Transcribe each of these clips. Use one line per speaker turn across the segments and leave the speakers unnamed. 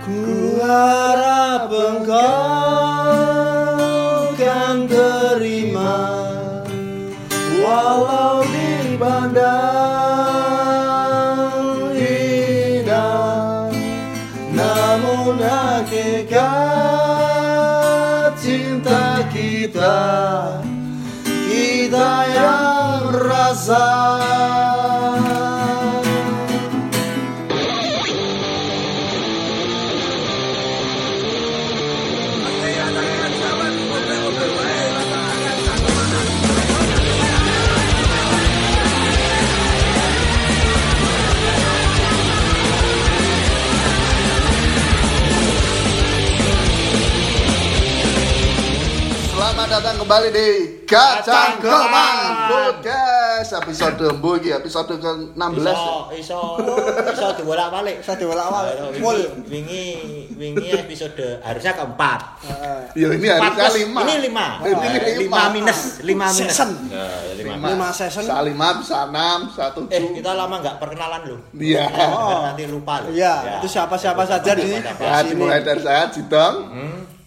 Ku harap engkau
kembali di Kacang Komang Podcast episode mbo iki episode ke-16 ya.
iso iso iso dibolak-balik
Bisa dibolak-balik.
Wingi-
Full.
wingi wingi episode harusnya keempat
Ya ini
Empat
harusnya
plus-
5
ini lima
Ini lima.
lima minus lima minus
Season.
Ya, lima.
Season.
Bisa 5, bisa 6, bisa 7
eh kita lama nggak perkenalan loh
Iya
Oh.
nanti lupa loh
Iya,
Ya.
itu siapa-siapa saja di.
Ya dimulai dari saya Jidong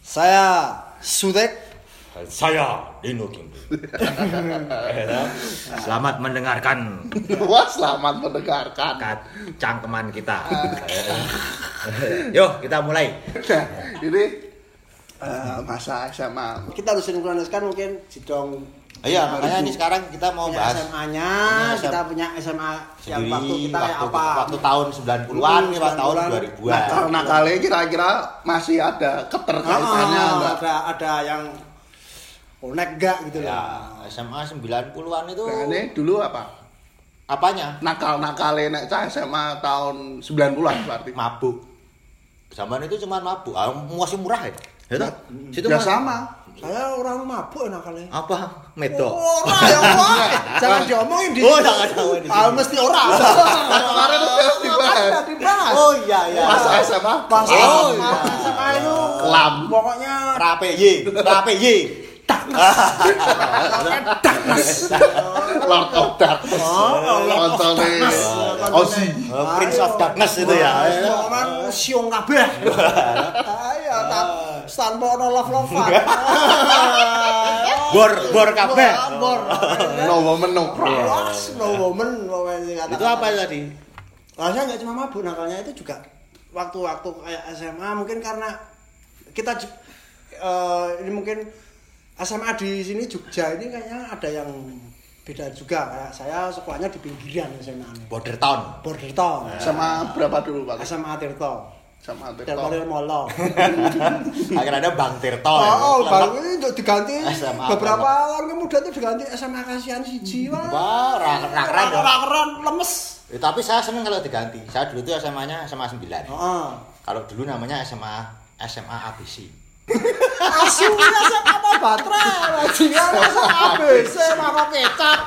Saya Sudek.
Saya Dino Kimbo selamat mendengarkan
Wah selamat mendengarkan
kat cangkeman kita yuk kita mulai
Nah ini eh, masa SMA
Kita harus sinkroniskan mungkin Jidong
iya makanya ini sekarang kita mau
punya
bahas
SMA-nya,
Punya
kita punya SMA yang waktu kita
waktu,
apa.
waktu tahun 90-an
Hmm,
ini waktu tahun
90-an.
2000-an
Nah karena kali kira-kira masih ada keterkaitannya
Ah,
enggak?
ada ada yang konek gak gitu
ya
lah.
SMA 90-an itu
Nah ini dulu apa?
apanya
Nakal-nakalnya nek cah SMA tahun 90-an berarti
mabuk zaman itu cuma mabuk ah, masih murah ya itu situ
Ya sama
Saya orang mabuk enak kali.
apa medok
Ora ya ora. Jangan diomongin di.
Oh, jangan diomongin di
Ah, mesti ora.
Kan kemarin udah dibahas
Kan dibahas.
oh iya iya
Pas SMA
Pas
Oh,
SMA
iya.
SMA itu
Kelam.
Pokoknya
rape ye rape ye
Lord of Darkness. Koncone Ozzy.
Oh, Prince of Darkness itu ya
Pokoknya siung kabeh. Ayo tanpa ono love-lovean.
bor bor kabeh
Bor.
No woman no cry.
Was, no woman,
itu apa tadi
Nah, saya nggak cuma mabuk nakalnya itu juga waktu-waktu kayak SMA mungkin karena kita eh, ini mungkin SMA di sini Jogja ini kayaknya ada yang beda juga kayak saya sekolahnya di pinggiran SMA ini.
border town
Border Town.
Sama berapa dulu Pak?
SMA Tirto.
Sama
Dan
Tirto.
Molir Molo.
akhirnya ada Bang Tirto
Oh,
ya.
oh bang ini untuk diganti
SMA
beberapa tahun kemudian itu diganti SMA Kasihan siji wah.
Wah, ra- ra- keren dong.
Ra- keren, lemes.
Eh, tapi saya seneng kalau diganti saya dulu tuh SMA-nya SMA 9
Heeh.
kalau dulu namanya SMA SMA ABC
Asunya SMA apa baterai? Bajingan SMA ABC mako kecap.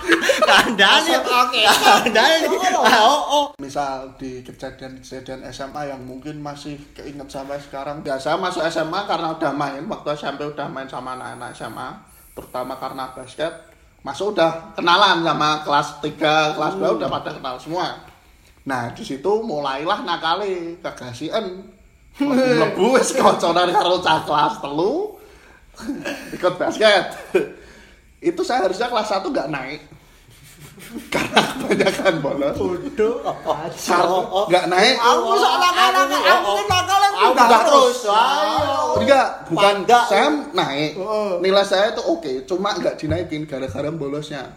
Kandani,
Oke.
kandani. Oh, oh.
Misal di kejadian-kejadian SMA yang mungkin masih keinget sampai sekarang. Biasa masuk SMA karena udah main, waktu SMP udah main sama anak-anak SMA, terutama karena basket. Masuk udah kenalan sama kelas 3, kelas 2 udah pada kenal semua. Nah, di situ mulailah nakali kegasian. Mlebu wis kancanan karo cah kelas telu ikut basket. Itu saya harusnya kelas 1 nggak naik. Karena kebanyakan bolos.
Bodoh.
Nggak naik.
Aku soalnya nakal aku nakal yang udah terus.
Enggak, bukan saya naik.
Oh.
Nilai saya itu oke, cuma nggak dinaikin gara-gara bolosnya.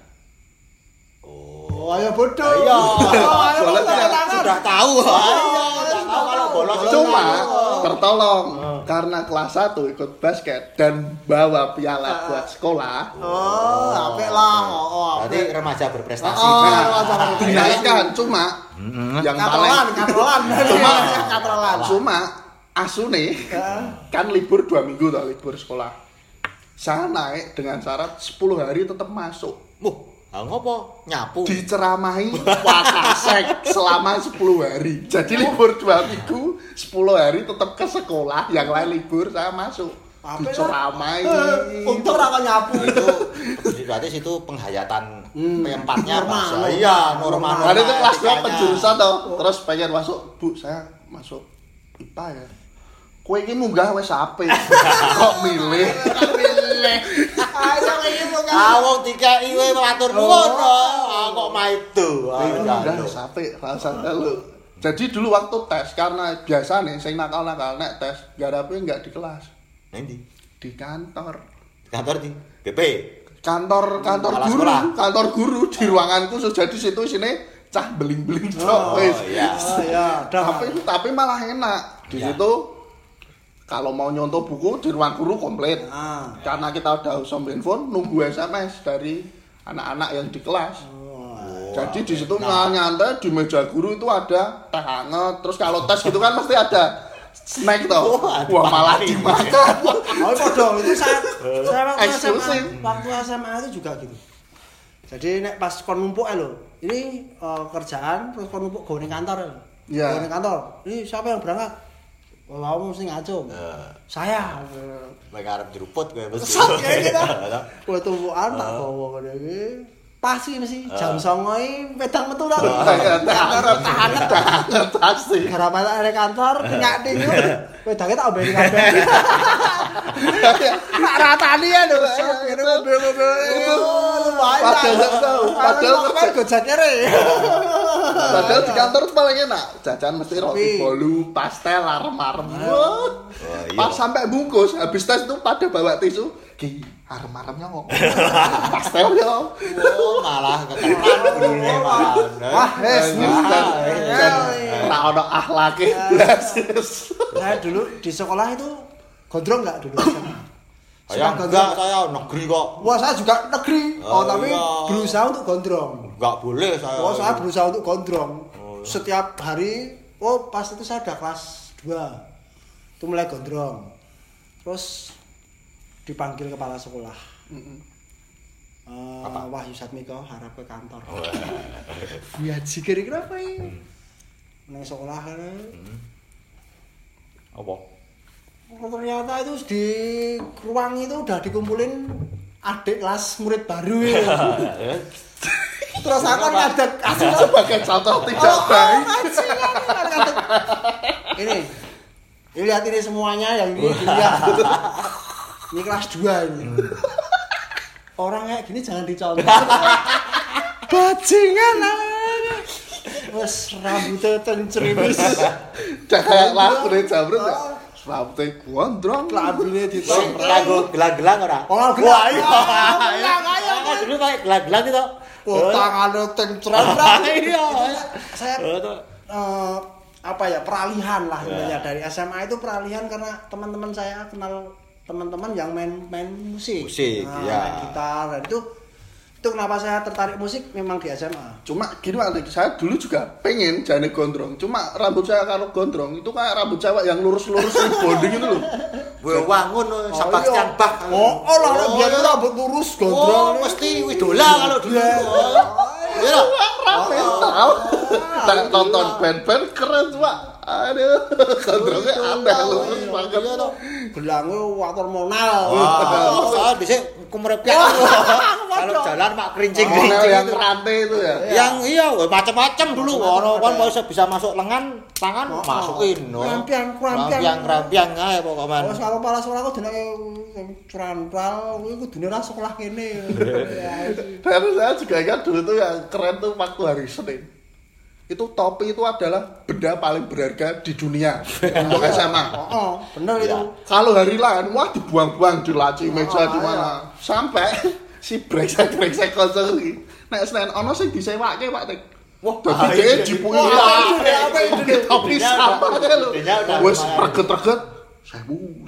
Oh, ayo bodoh.
Iya.
Oh,
ya.
Sudah tahu. Ayo, bolos.
Cuma
Oh.
tertolong karena kelas 1 ikut basket dan bawa piala buat sekolah.
Oh, apik lah. Oh, oh.
Berarti remaja berprestasi.
Oh,
Nah,
remaja berprestasi.
dinaikkan cuma yang paling
Katrolan.
Cuma
katrolan.
cuma asune kan libur dua minggu tuh libur sekolah. Saya naik dengan syarat 10 hari tetap masuk.
Muh, ah, ngopo? Nyapu.
diceramahi wakasek selama 10 hari jadi libur dua minggu 10 hari tetap ke sekolah yang lain libur saya masuk
Apa
diceramahi
Eh, ora kok nyapu.
itu berarti situ penghayatan
Hmm.
P4-nya
Normal,
Mas.
normal.
Iya, normal.
Karena itu kelas 2
etikanya.
penjurusan toh terus pengen masuk bu saya masuk IPA ya kowe iki munggah wis apik. Kok milih?
Ayo iki kok
Ah wong dikeki kowe matur nuwun. Ah kok maido. Ah,
Munggah
iya.
wis apik, rasa lu. Jadi dulu waktu tes karena biasa nih sing nakal-nakal nek tes garape enggak di kelas,
Nang ndi?
di kantor.
Kantor di BP.
Kantor kantor
Kepala
guru,
sekolah.
kantor guru di ruanganku so jadi situ sini cah beling-beling
Oh, iya.
Oh ya, udah.
tapi tapi malah enak di
Ya.
situ kalau mau nyontoh buku di ruang guru komplit
Ah.
karena kita udah usah handphone nunggu SMS dari anak-anak yang di kelas
Oh,
jadi di situ nyantai di meja guru itu ada teh hangat terus kalau tes gitu kan mesti ada snack toh
Wah,
wah malah
dimakan.
Oh, podo itu saya saya waktu. SMA, waktu SMA itu juga gitu. Jadi nek pas kon numpuk ya lho. Ini eh, kerjaan terus kon numpuk go ning kantor ya lho.
Iya.
Go ning kantor. Ini siapa yang berangkat? Wah, kamu mesti ngaco.
Eh,
Saya.
Kowe arep jeruput kowe mesti.
Sat kayak gitu. Kowe tumpukan tak bawa ngene iki. Pasti mesti jam 09.00 wedang metu tok.
teh hangat teh hangat teh hangat pasti
Gara ada kantor, nyak. Wedange tak ombeni kabeh. Tak ratani ya lho. Ngene mobil-mobil itu.
Padahal padahal
gojek kere.
Padahal di kantor tuh paling enak. Jajan mesti roti bolu, pastel, arem-arem. Wah.
Iya.
Pas sampai bungkus, habis tes itu pada bawa tisu. Ki, arem-aremnya kok. pastel ya.
Oh, malah gurune malah.
Wah, wes,
Dan,
iya.
tak ada akhlaknya. Blas.
Saya dulu di sekolah itu gondrong enggak dulu?
Saya enggak,
gondrong.
saya negeri kok.
Wah, saya juga negeri. Oh,
Oh,
tapi
iya.
berusaha untuk gondrong.
Enggak boleh saya.
Oh, saya berusaha untuk gondrong.
Oh.
Setiap hari, oh pas itu saya udah kelas 2. Itu mulai gondrong. Terus dipanggil kepala sekolah. Eh, Wahyu Satmiko harap ke kantor. Ya jikir kenapa ini? Nang sekolah kan.
Apa?
Oh, ternyata itu di ruang itu udah dikumpulin adik kelas murid baru itu. Terus aku kan ngadeg kasih
Sebagai contoh tidak
Oh,
baik.
kata- Ini, ini lihat ini semuanya yang ini dilihat. Ini kelas 2 ini. Orang kayak gini jangan dicontoh. Bajingan aja. Wes rambutnya tencerimis.
Dah kayak lagu dari Jamrut ya. Rambutnya gondrong.
Lambine
Sing
ditongkrong.
lagu gelang-gelang ora?
Oh, gelang.
Wah, iya.
Gelang, ayo,
Kan dulu kayak gelang-gelang itu.
Oh, tangannya tencrem.
Iya.
Saya
Eh,
apa ya peralihan lah
Ya.
intinya dari SMA itu peralihan karena teman-teman saya kenal teman-teman yang main main musik,
Musik,
Nah,
ya.
main gitar dan itu itu kenapa saya tertarik musik memang di SMA.
Cuma gini waktu itu, saya dulu juga pengen jadi gondrong. Cuma rambut saya kalau gondrong itu kayak rambut cewek yang lurus-lurus di bonding itu loh.
Kowe wangun Sebastian Bach.
Oh, oh lah
Oh,
biar
iya.
rambut lurus
Oh,
gondrong.
mesti widola kalau dulu. Oh. Iya.
Rame tau. Dan nonton band-band keren cuma. Aduh, gondrongnya aneh lurus banget.
Iya toh.
Gelangnya water monal.
Wah, saya bisa kumrepek. Kalau jalan mak kerincing-kerincing
yang
itu.
rantai itu ya.
Yang iya, macam-macam dulu. Ono kan
Macam-macam.
bisa bisa masuk lengan, tangan
Oh,
masukin. no.
Kerampian, kerampian.
Kerampian, kerampian ae pokoknya.
Oh, kalau kepala sekolah aku dina curanpal, kuwi kudune ra sekolah kene. Ya,
Dan saya juga ingat dulu tuh yang keren tuh waktu hari Senin. Itu topi itu adalah benda paling berharga di dunia untuk SMA.
Oh, oh, bener itu.
Iya.
Kalau hari lain, wah dibuang-buang di laci meja
Oh,
di mana. Sampai si brengsek-brengsek konsol iki. Nek Senin ono sing disewake Pak Tik. Wah,
Ah,
dadi
iya.
dhek jipuki
Wah, apa?
Pakai topi sama aja lho.
udah
Wes reget-reget. Sewu.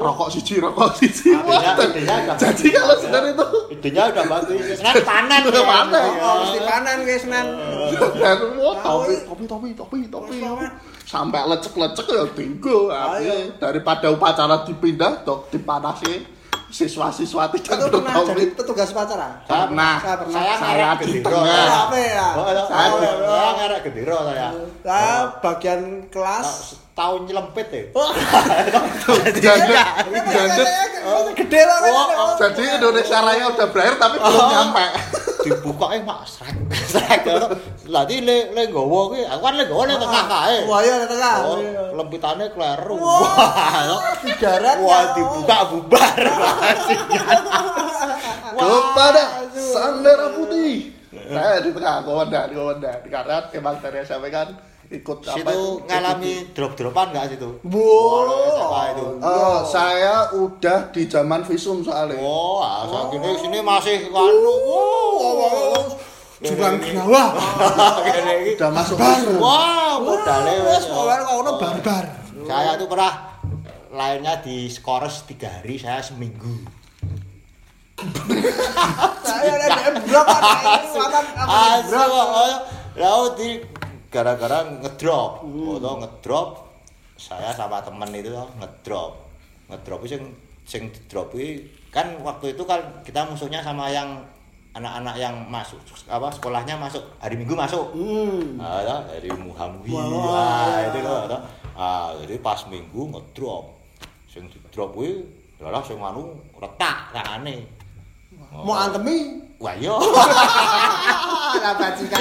Rokok siji, rokok siji. Wah,
idenya udah-
Jadi kalau Senin itu
Idenya udah bagus. Kan panen.
Udah
ya.
panen.
Oh, mesti panen guys nan.
Dan wah, topi, topi, topi, topi, topi. Sampai lecek-lecek ya tinggal.
Ayo.
Daripada upacara dipindah, dok dipanasi siswa-siswa tidak
Itu pernah jadi petugas upacara.
Pernah.
Saya pernah.
Saya
Saya di tengah.
saya.
Ya?
Oh.
Saya
Oh,
di-
saya ngarep gendero saya.
Saya bagian kelas.
Tahun nyelempit ya.
Jangan, jangan.
Gede lah.
Oh, oh.
Jadi Indonesia Raya udah berakhir tapi belum nyampe.
dibuka eh Pak srek srek iki le le nggawa kuwi aku kan le nggawa ning tengah kae.
Wah, iya ning tengah.
Oh,
Iya.
lempitane kleru.
Wah, didarat.
Wah,
ya.
dibuka bubar.
kepada sang merah putih saya di tengah komandan komandan karena emang dari SMP kan ikut apa
Situ ngalami drop-dropan enggak situ?
Wow.
Itu?
Oh, saya udah di zaman visum soalnya.
Oh, ah, saat ini sini masih kanu. Wow,
Jurang
iki.
Udah masuk visum.
Wah, modalnya
wes. pokoke kono barbar.
Saya tuh pernah lainnya di skores tiga hari, saya seminggu.
Saya ada berapa makan apa
oh, Lalu di gara-gara ngedrop, foto ngedrop. Saya sama temen itu ngedrop. Ngedrop itu sing sing drop kan waktu itu kan kita musuhnya sama yang anak-anak yang masuk apa sekolahnya masuk hari Minggu masuk.
Hmm.
Ah, dari Muhamdi.
Wah.
Ah, itu loh. toh. Ah, jadi pas Minggu ngedrop. Sing drop kuwi adalah sing anu retak tangane.
Mau antemi?
Wah, yo.
Lah bajingan.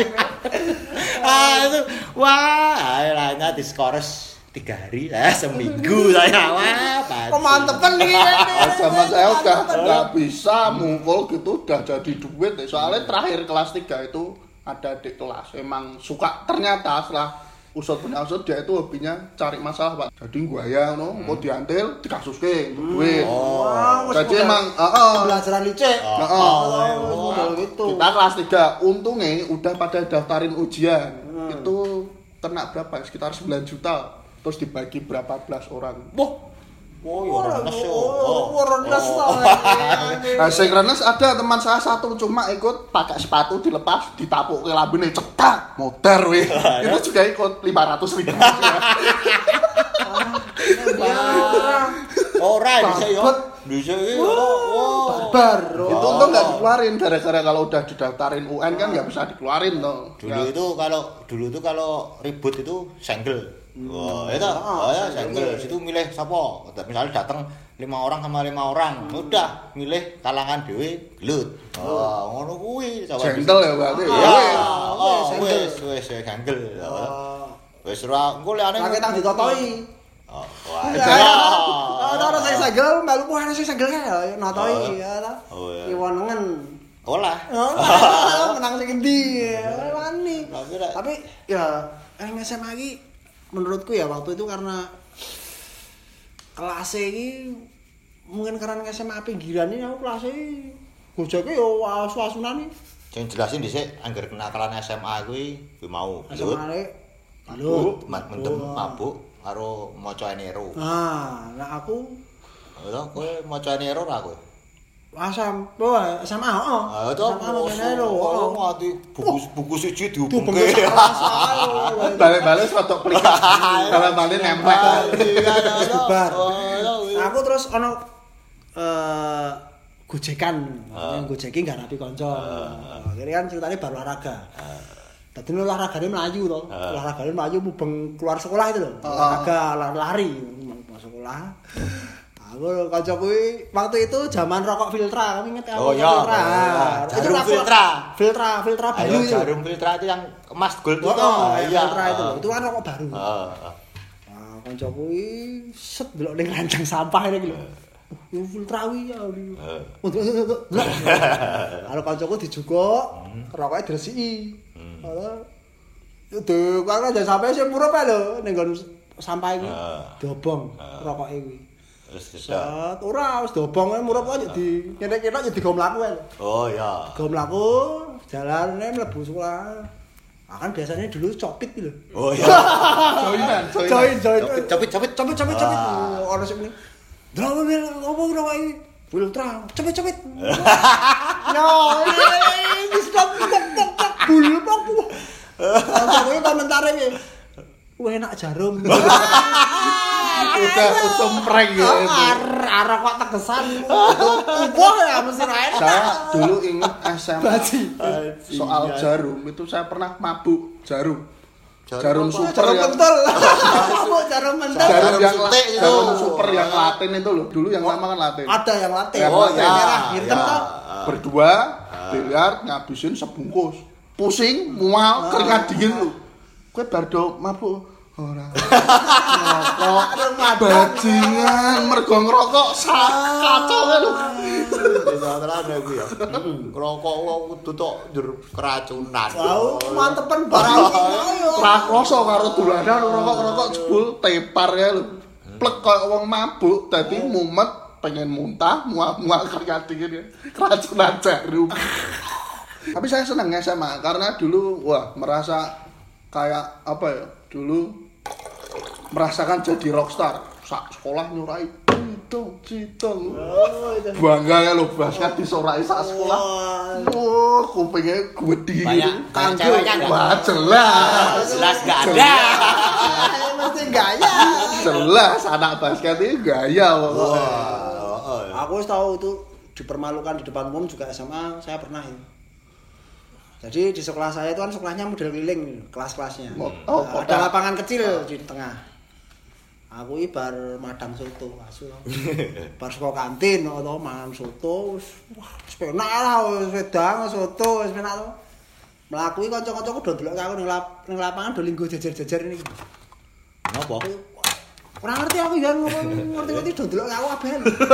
ah itu wah lainnya diskores tiga hari eh seminggu saya wah
Kok mantepen iki.
Ah, zaman saya udah nggak bisa mukul gitu udah jadi duit soalnya terakhir kelas 3 itu ada adik kelas emang suka ternyata setelah usut punya usut dia itu hobinya cari masalah pak. Jadi gua ya no mau diantil dikasuske untuk duit.
Oh.
Wah, wis
jadi emang ah, ah.
pembelajaran licik.
Oh,
Nah,
Oh,
oh,
gitu.
kita kelas 3 untungnya udah pada daftarin ujian. Itu kena berapa sekitar 9 juta. Terus dibagi berapa belas orang.
Boh oh ya
Ora
renes yo.
ora nes
Oh.
Nah, sing ada teman saya satu cuma ikut pakai sepatu dilepas ditapuk ke lambene cetak motor weh. Itu juga ikut 500 ribu.
ora bisa yo. Bisa oh
Barbar.
itu untung nggak dikeluarin. Gara-gara kalau udah didaftarin UN kan nggak bisa dikeluarin tuh.
dulu itu kalau dulu itu kalau ribut itu senggel Wah, oh, itu ah, oh, saya jangkel situ milih sapa? Misalnya datang lima orang sama lima orang, hmm. udah milih talangan dhewe gelut. Oh. Wah, ngono kuwi sapa?
Jengkel ya berarti.
Ah,
ya,
wis wis wis jengkel.
Ah.
Wis ora engko le
aneh. Kaget nang ditotoi.
Oh, wah.
Ada ada saya segel, Mbak Lupu harus saya segel ya, notoi ya ta.
Iwonengen.
Ola. Menang sing endi? Wani.
Tapi
ya, eh SMA iki menurutku ya waktu itu karena kelas iki mungkin karena SMA pinggiran ini aku kelas iki gojeke yo asu-asunan nih.
Sing jelasin dhisik anggar kenakalan SMA kuwi kuwi mau.
SMA ne Halo.
mendem mabuk karo maca enero.
Nah, nah aku
Lho, kowe maca enero ra kowe?
Asam, oh SMA, oh.
Ah, itu bos.
mengenai lo,
Oh,
oh.
mati buku buku siji
Tuh
dihubungke.
Balik-balik foto pelik. Kalau balik nempel.
Bubar.
Oh.
Aku terus ono eh gojekan,
Ah.
yang gojeki nggak rapi konco. Akhirnya kan ceritanya baru olahraga. Tadi ini olahraganya melayu toh,
Ah.
olahraganya melayu mubeng keluar sekolah itu loh, olahraga lari masuk sekolah. Aku konco kuwi waktu itu zaman rokok filtra, kamu inget ya?
Oh,
rokok
iya.
filtra.
Oh,
Itu
jarum
aku-
filtra.
filtra, filtra baru
Ayo
itu.
jarum filtra itu yang emas gold itu.
Oh, oh,
iya.
filtra itu loh. Itu kan rokok baru.
Heeh.
Nah, kanca kuwi set delok ning ranjang sampah ini lho. Yo filtrawi ya.
Heeh.
Karo kancaku dijukuk, rokoknya diresiki. Ora de karo aja sampai sing murup lho ning sampah iki.
Heeh.
Diobong rokoke kuwi.
Terus.
Set ora wis diobong ae murup aja di kene-kene aja digo mlaku ae.
Oh iya.
Go mlaku, jalane mlebu sekolah. Ah, kan biasanya dulu copit gitu.
Oh iya.
Joinan.
Join, join.
Copit, copit, copit.
Cepet cepet.
Ah.
Ono sing muni. Drama bil opo drama iki? Filtra. Cepet cepet. Yo, ini stop pok pok pok bul pok. Langsung komentare. Wah enak jarum.
Udah udah prank ya itu.
Arah kok tegesan. Wah ya mesti ra enak.
Saya dulu inget SMA
Baji.
soal jarum itu saya pernah mabuk jarum.
Jarum
Jarum super
Jarum
yang.
Apa jarum mentol?
jarum yang
suntik itu.
jarum super yang Latin itu loh. Dulu yang lama kan Latin.
Ada yang latte.
Oh,
Warna
ya,
merah, hitam
ya.
Berdua biliar ngabisin sebungkus. Pusing, mual, keringat dingin lu. Kowe bar do mabuk ora. Ngerokok, bajingan, mergo ngerokok kacau lu.
Bisa tenan aku ya. Rokok kok kudu tok njur keracunan.
Wow, mantepen barang.
Ra karo dolanan rokok-rokok jebul tepar ya lu. Plek koyo wong mabuk dadi mumet pengen muntah, mual-mual keringat dingin ya. Keracunan jarum. Tapi saya senang SMA karena dulu wah merasa kayak apa ya? Dulu merasakan jadi rockstar. Sak sekolah nyurai citong citong.
Oh, itu.
Bangga ya lo basket disorai sak sekolah.
Wah.
Oh, kupingnya gede Kanggo.
ceweknya nggak?
Wah, jelas.
Jelas gak ada.
Mesti gaya.
Jelas anak basket ini gaya pokoknya.
Wah, oh,
Aku wis tahu itu dipermalukan di depan umum juga SMA saya pernah itu. Jadi di sekolah saya itu kan sekolahnya model keliling kelas-kelasnya.
Oh, oh,
Nah,
kota.
ada lapangan kecil di tengah. Aku ini bar madang soto asu. bar sekolah kantin atau mangan soto wis wah penak lah wis wedang soto wis penak to. Mlaku iki kanca-kancaku do delok aku ning lap- ning lapangan do linggo jejer-jejer ini.
Napa?
Ora ngerti aku ya ngerti-ngerti do delok aku kabeh.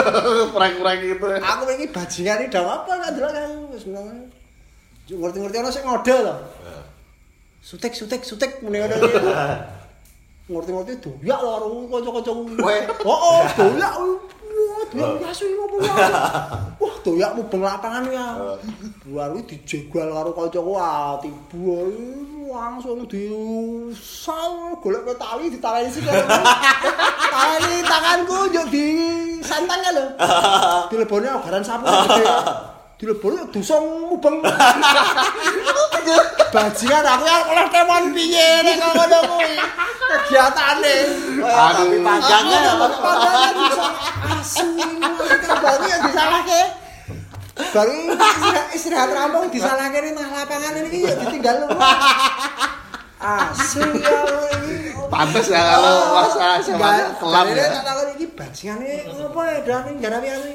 Prank-prank gitu ya.
aku pengen bajingan ini dah apa kan wis ngono. ngerti-ngerti ana sing ngode lho sutek sutek sutek muni ngono iki ngerti-ngerti doyak lho karo kanca-kancaku
Weh.
oh doyak. Wah doyak asu iki opo ya wah doyak mubeng lapangan ya. Baru dijegal karo kancaku ah tiba langsung di sal golek ke tali ditaleni sik tali tanganku yo di santangnya lho. Dilebone agaran sapu dilebone dusung mubeng bajingan aku ya oleh temon piye? Nek ngono kuwi. Kegiatane.
Tapi panjangnya.
Padahal bisa asu. Baru yang disalahke. Baru istirahat, rampung disalahke ning lapangan ini ya ditinggal lu asu ya ini
Pantes ya kalau masa SMA kelam
Ini
ya.
takon iki bajingane ngopo ya dan garapi aku.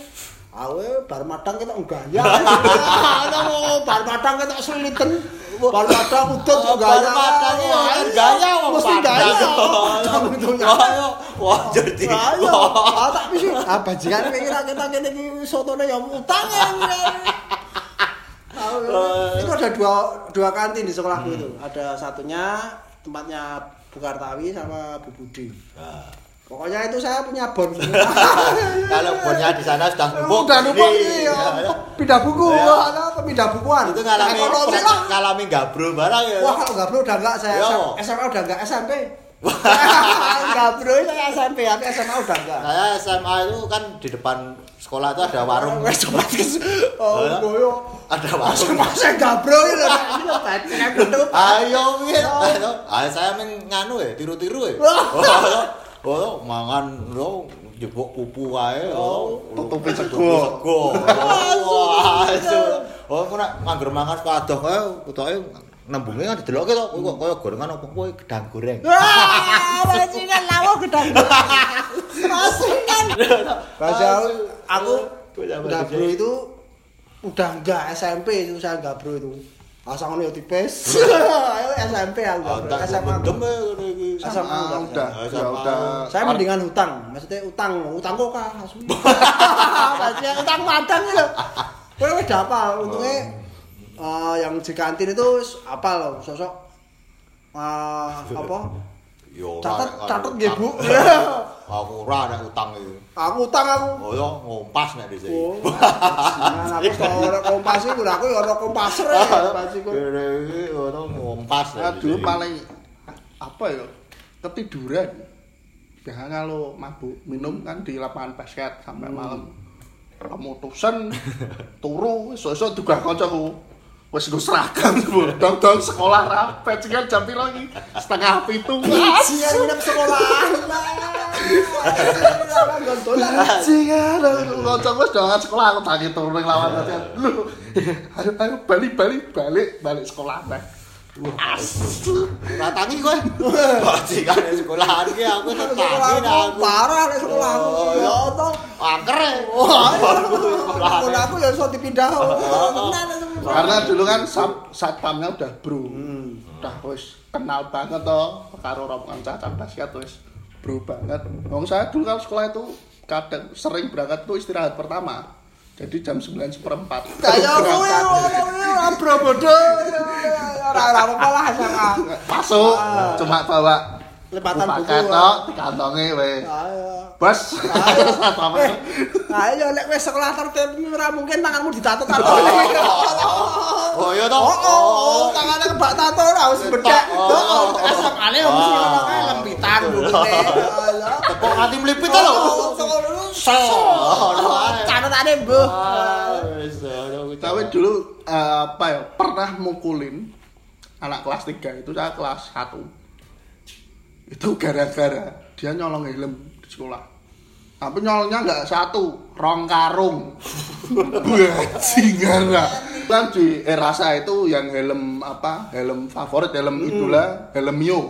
Awe bar madang ketok gaya. Ono bar madang ketok seliten. Bar madang udut
Oh,
gaya.
bar madang ya,
Wah,
gaya
Mesti gaya.
Wah, jadi.
Ayo, ah tak bisa. Ah bajingan iki ra ketok kene iki sotone ya utang ya. Ah, Itu ada dua dua kantin di sekolahku itu. Ada satunya tempatnya Bu Kartawi sama Bu Budi. Pokoknya itu saya punya bon.
Kalau bonnya di sana sudah numpuk.
Udah numpuk iya. Pindah buku,
Ya.
pindah bukuan.
Itu ngalami
Ekonomi lah.
ngalami gabrol barang ya.
Wah, kalau nggak bro udah enggak saya
Ya.
SM- SMA udah enggak SMP. Enggak bro saya SMP, tapi SMA udah enggak.
Saya SMA itu kan di depan sekolah itu ada warung.
Wes coba kes. Oh,
Ya.
boyo.
Ada warung.
Mas saya enggak bro ini loh. Ini loh bajingan gendut.
Ayo ayo. Ayo saya main nganu ya, tiru-tiru ya. Oh, oh, mangan lo jebok pupu wae. Oh,
tutupi sego.
sego. Wah, itu. Oh, aku nak nganggur mangan sepadoh kae utoke nembunge kan didelokke to, kok kaya gorengan apa kowe gedang goreng.
Wah, bajingan lawo gedang. Bajingan. Padahal aku enggak bro itu udah enggak SMP itu saya enggak bro itu. Asal ngono ya tipes. Ayo SMP aku bro.
Otak
SMA.
ya iki.
SMA udah.
udah,
SMA.
ya udah.
Saya mendingan hutang, maksudnya utang, utang kok kah. Maksudnya utang madang lho. Kowe wis dapal, untungnya eh, yang di kantin itu wis apal loh, sosok eh, apa?
Yo,
Catet, catet
ora
nggih, Bu.
utang. Aku ora nek utang iki.
Aku utang aku.
Oh yo ngompas nek di sini.
Oh, bajingan, aku tau ora kompas iku, lha aku ya ora kompaser ya,
iki ono ngompas
Nah,
sini.
paling apa ya? Ketiduran. Biasanya kalau mabuk minum kan di lapangan basket sampai malam. Kemutusan turu esuk-esuk juga kancaku. Wis nggo seragam dong-dong sekolah rapet sing jam iki? Setengah pitu.
Bajingan nginep sekolah.
Bajingan, kancaku wis dongan sekolah aku tangi turu ning lawan ayo ayo balik balik balik balik sekolah teh.
Ora tangi kowe. Bajingan sekolahan ki aku
Sekolah
tetangi
aku parah nek sekolah aku.
Oh,
Ya
iya.
toh.
Angker. e.
Wah,
Sekolahan.
sekolah aku ya iso dipindah. Tenan.
Karena dulu kan sat satpamnya udah bro. Udah wis kenal banget toh karo rombongan cacat basket wis bro banget. Wong saya dulu kan sekolah itu kadang sering berangkat tuh istirahat pertama. Jadi jam 9 seperempat.
Kowe
Berangkat.
ora bodoh. Ora ora apa lah.
Masuk
Ah.
cuma bawa
Lepatan buku.
ketok dikantongi.
Ayo.
Bos.
Ayo nek wis sekolah tertib ora mungkin tanganmu ditato-tato.
Oh iya toh.
Oh, oh, oh, tangannya kebak tato ora wis bedek.
Oh.
Oh, SMA-ne yo mesti ngono kae lempitan bukune.
Tepuk nganti mlipit lho. Ah, wis, aduh,
Tapi dulu eh, apa ya pernah mukulin anak kelas 3 itu saya kelas 1 itu gara-gara dia nyolong helm di sekolah. Tapi nyolongnya nggak satu rong karung. Bajingan lah. Kan di era saya itu yang helm apa helm favorit helm idola helm Mio.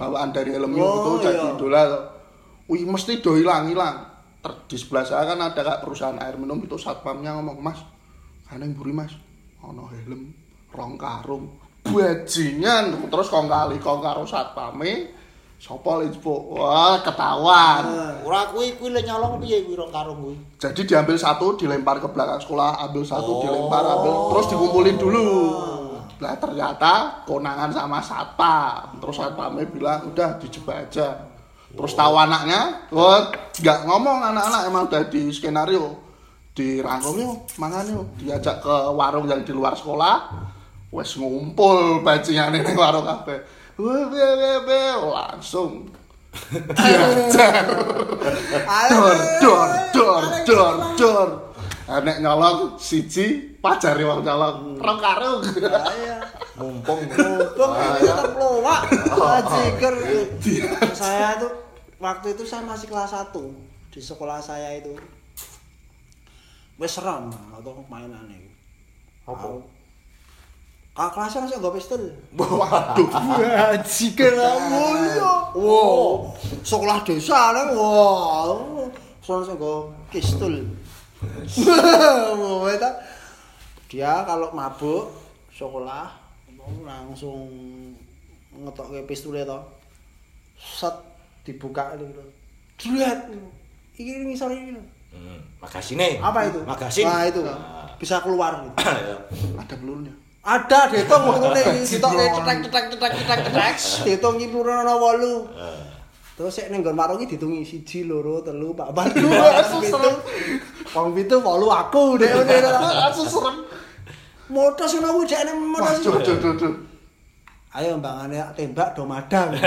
Bawaan dari helm Mio
Oh,
itu jadi
iya.
idola wih mesti do hilang hilang di sebelah saya kan ada kak perusahaan air minum itu satpamnya ngomong mas kaneng buri mas? Ono helm rong karung. Bajingan. Terus kong kali kong karo satpame sopo linjpo wah ketahuan.
Ora kuwi kuwi le nyolong piye kuwi rong karung kuwi.
jadi diambil satu dilempar ke belakang sekolah ambil satu
Oh.
dilempar ambil terus dikumpulin dulu. Lah ternyata konangan sama satpam. Terus satpamnya bilang udah dijebak aja. Terus tahu anaknya wah nggak ngomong anak-anak emang udah di skenario. Dirangkum yuk mangan yuk. Diajak ke warung yang di luar sekolah wes ngumpul bajingan ini warung kafe Langsung diajar dor dor dor dor dor anek nyolong siji pajari wong nyolong rong karung
Ayo.
Mumpung.
Ini tetap lowak. Bajiker. Saya tuh waktu itu saya masih kelas 1 di sekolah saya itu. Wes seram atau mainannya.
Apa?
Kakak kelasnya masih gak pistol.
waduh
Bajiker kamu ya. Wow, sekolah desa nih. Wow, soalnya saya gak pistol. Itu. Dia kalau mabuk sekolah langsung ngetok ke pistolnya toh. Set dibuka itu. Dret. Iki ngisor ini. lho.
Hmm, magasine.
Apa itu?
Magasin.
Nah, itu.
Ah.
Bisa keluar gitu.
Ya.
ada pelurnya
Ada dihitung waktu ini dihitung cetek cetek cetek cetek cetek pura ana 8.
Eh.
Terus sik ning nggon warung iki dihitungi 1 2 3 4 5 6 7 Wong pitu 8 aku dek ngene.
langsung serem
Motos ngono ku jekne
wah
motos.
duh duh duh duh
Ayo mbangane tembak do madang.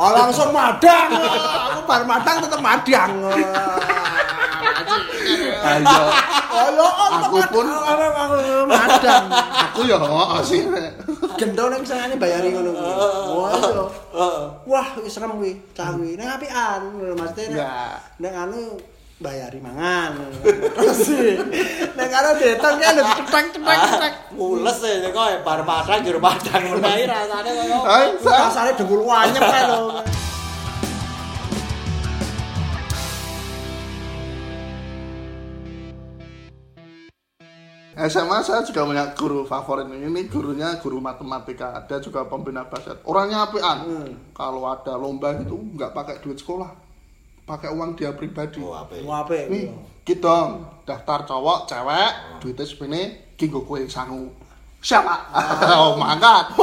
Oh langsung madang. Aku bar madang tetep madang.
Ayo
Ayo
Aku pun-
madang.
aku ya oh sih
Gendong ning sangane bayari ngono kuwi. Wah, yo. Wah, wis serem kuwi. Cah kuwi ning apian. Maksudnya
Enggak.
nek anu bayari mangan. Terus nek anu detong kan cetek cetek cetek.
Mules e kok bar padang jero padang menahi rasane koyo.
Rasane dengkul wanyep kan lho.
SMA saya juga punya guru favorit ini. Gurunya guru matematika. Ada juga pembina basket. Orangnya apian
Hmm.
kalau ada lomba gitu nggak pakai duit sekolah. Pakai uang dia pribadi.
Oh, apik.
Mau apik.
nih gitu dong daftar cowok cewek duitnya segini kinggo kue sangu siapa oh mangkat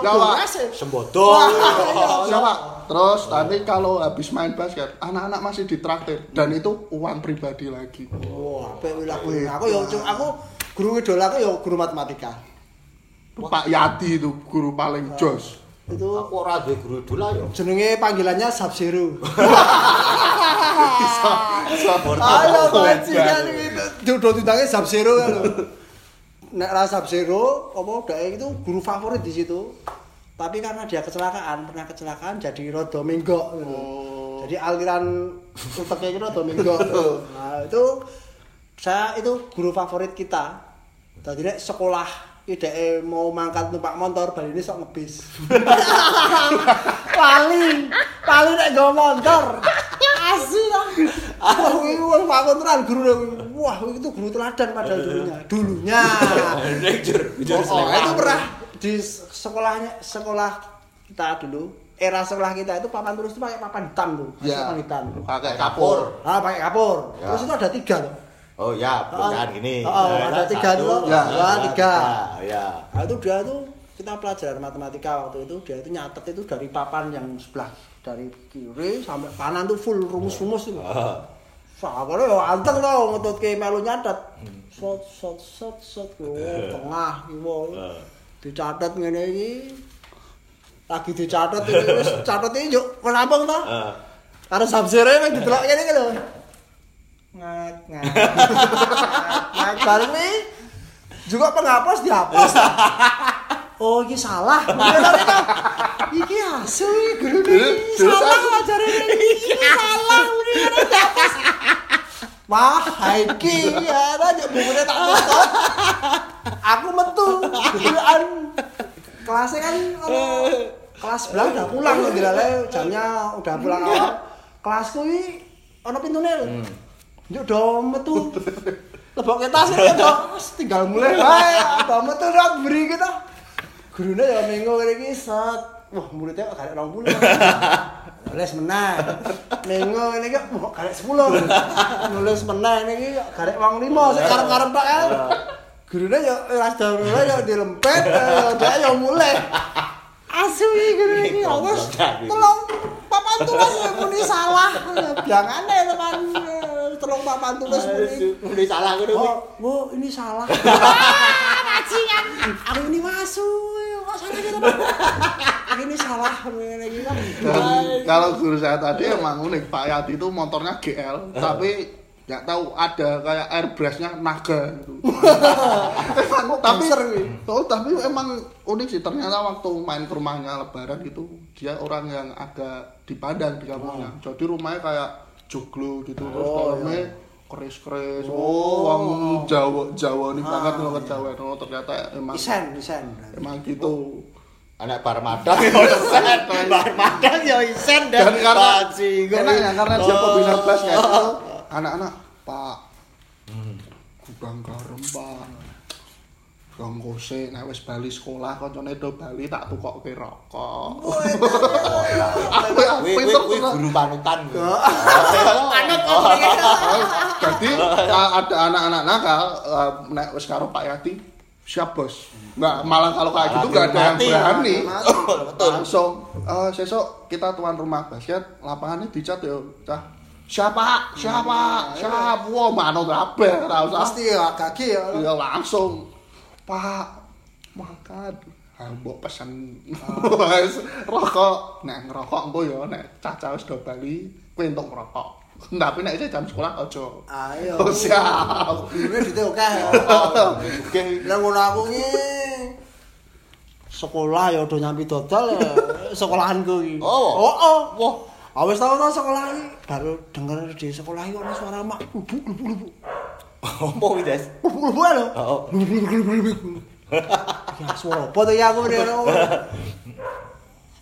Jawa.
Sembodo.
siapa terus nanti kalau habis main basket anak-anak masih ditraktir dan itu uang pribadi lagi
Wah, apik kuwi lah kuwi. Aku yo aku guru idola aku yo guru matematika.
Pak Yati itu guru paling jos
Itu
Aku ora duwe guru idola yo.
jenenge panggilannya.
Supporter.
Ayo bajingan gitu. Jodoh ditangnya Sub Zero kan. Nek ra Sub Zero, apa dhek itu guru favorit di situ. Tapi karena dia kecelakaan, pernah kecelakaan jadi rada menggok gitu. Jadi aliran uteknya itu rada menggok. Nah, itu saya itu guru favorit kita. Tadi nek sekolah ide mau mangkat numpak motor bali ini sok ngebis lali lali nek nggo motor asu wah kuwi wong pakontran guru wah itu guru teladan padahal dulunya dulunya Oh, itu pernah di sekolahnya sekolah kita dulu era sekolah kita itu papan tulis itu pakai papan hitam tuh
Ya.
papan hitam
pakai kapur
ah pakai kapur
Ya.
terus itu ada tiga loh
Oh ya, bukan gini.
Oh, oh,
Ya,
ada
kan?
tiga dulu.
Ya,
dua,
tiga.
Ya.
nah, itu dia tuh kita pelajaran matematika waktu itu dia itu nyatet itu dari papan yang sebelah dari kiri sampai kanan tuh full rumus-rumus itu
Oh.
Sakare yo anteng to ngetutke melu nyatet. Sot sot sot sot yo tengah kiwa. Dicatet ngene iki. Lagi dicatet iki wis catet iki yo rampung to. Karo sabsire wis didelok ngene iki lho. Ngak ngak. Ngak bareng. Juga penghapus dihapus. Oh, iki salah. Iki asu iki guru.
Terus
Salah iki. Iki salah ini ngene dihapus. Wah, iki ya, aja bukunya tak tutup. Aku metu, kebetulan kelasnya kan ono kelas sebelah udah pulang loh dilale jamnya udah pulang awal. Kelasku ini ono pintune lho. Yuk do metu. Lebok tas ya do, tinggal mulai wae. Do metu do beri kita. Gurune ya minggu ngene iki set. Wah, muridnya kok gak 20. Nulis meneh. Minggu iki kok gak 10. Nulis meneh ngene iki kok gak wong 5 sik karep-karep tok kan. Gurune ya ras mulai ya dilempet, eh, dia ya mulai. Asu iki guru iki ya wis tolong papan tulis muni salah. Biangane teman tolong papan tulis muni
Ini salah ngono.
Oh, Bu, ini salah. Bajingan. Aku ini masuk. Salah gitu, Pak? Ini salah kan.
Kalau guru saya tadi emang unik Pak Yati itu motornya GL tapi nggak tahu ada kayak airbrushnya naga gitu. tapi oh, tapi emang unik sih ternyata waktu main ke rumahnya lebaran gitu dia orang yang agak dipandang di kampungnya jadi rumahnya kayak joglo gitu terus
Oh,
kolamnya keris-keris oh, wong Jawa Jawa nih banget loh Jawa. Oh, ternyata emang
Isen, isen.
emang gitu.
Anak bar madang ya isen. Bar madang ya isen
dan karena enak ya karena dia
Oh.
pembina bas kayak gitu. Anak-anak pak. Gudang garam pak Gang kose nek wis bali sekolah kancane do bali tak tukokke rokok. Aku
Wih, wih,
pinter
wih,
tuh.
guru panutan. kuwi.
Panut
Jadi ada anak-anak nakal nek wis karo Pak Yati siap bos. Enggak malah kalau kayak gitu enggak ada yang berani.
Betul.
Langsung eh, sesok kita tuan rumah basket lapangannya dicat ya cah. Siapa? Siapa? Siapa? Wah, manut kabeh ora usah.
Pasti ya kaki ya.
Ya langsung. Pak, makan. Ah, mbok pesen wis rokok. Nek ngerokok engko ya nek caca wis do bali, kowe entuk ngerokok. Tapi nek isih jam sekolah aja.
Ayo.
Oh, siap.
Ini di oke.
Oke.
Lah ngono aku ki sekolah ya udah nyampi dodol ya sekolahanku iki.
Oh.
Oh, oh. Wah, awis tau to sekolah baru denger di sekolah iki ana suara mak lubuk lubuk lubuk.
Apa kuwi, Des?
Lubuk lho.
Oh.
Lubuk. Ya suara apa tuh ya aku bener.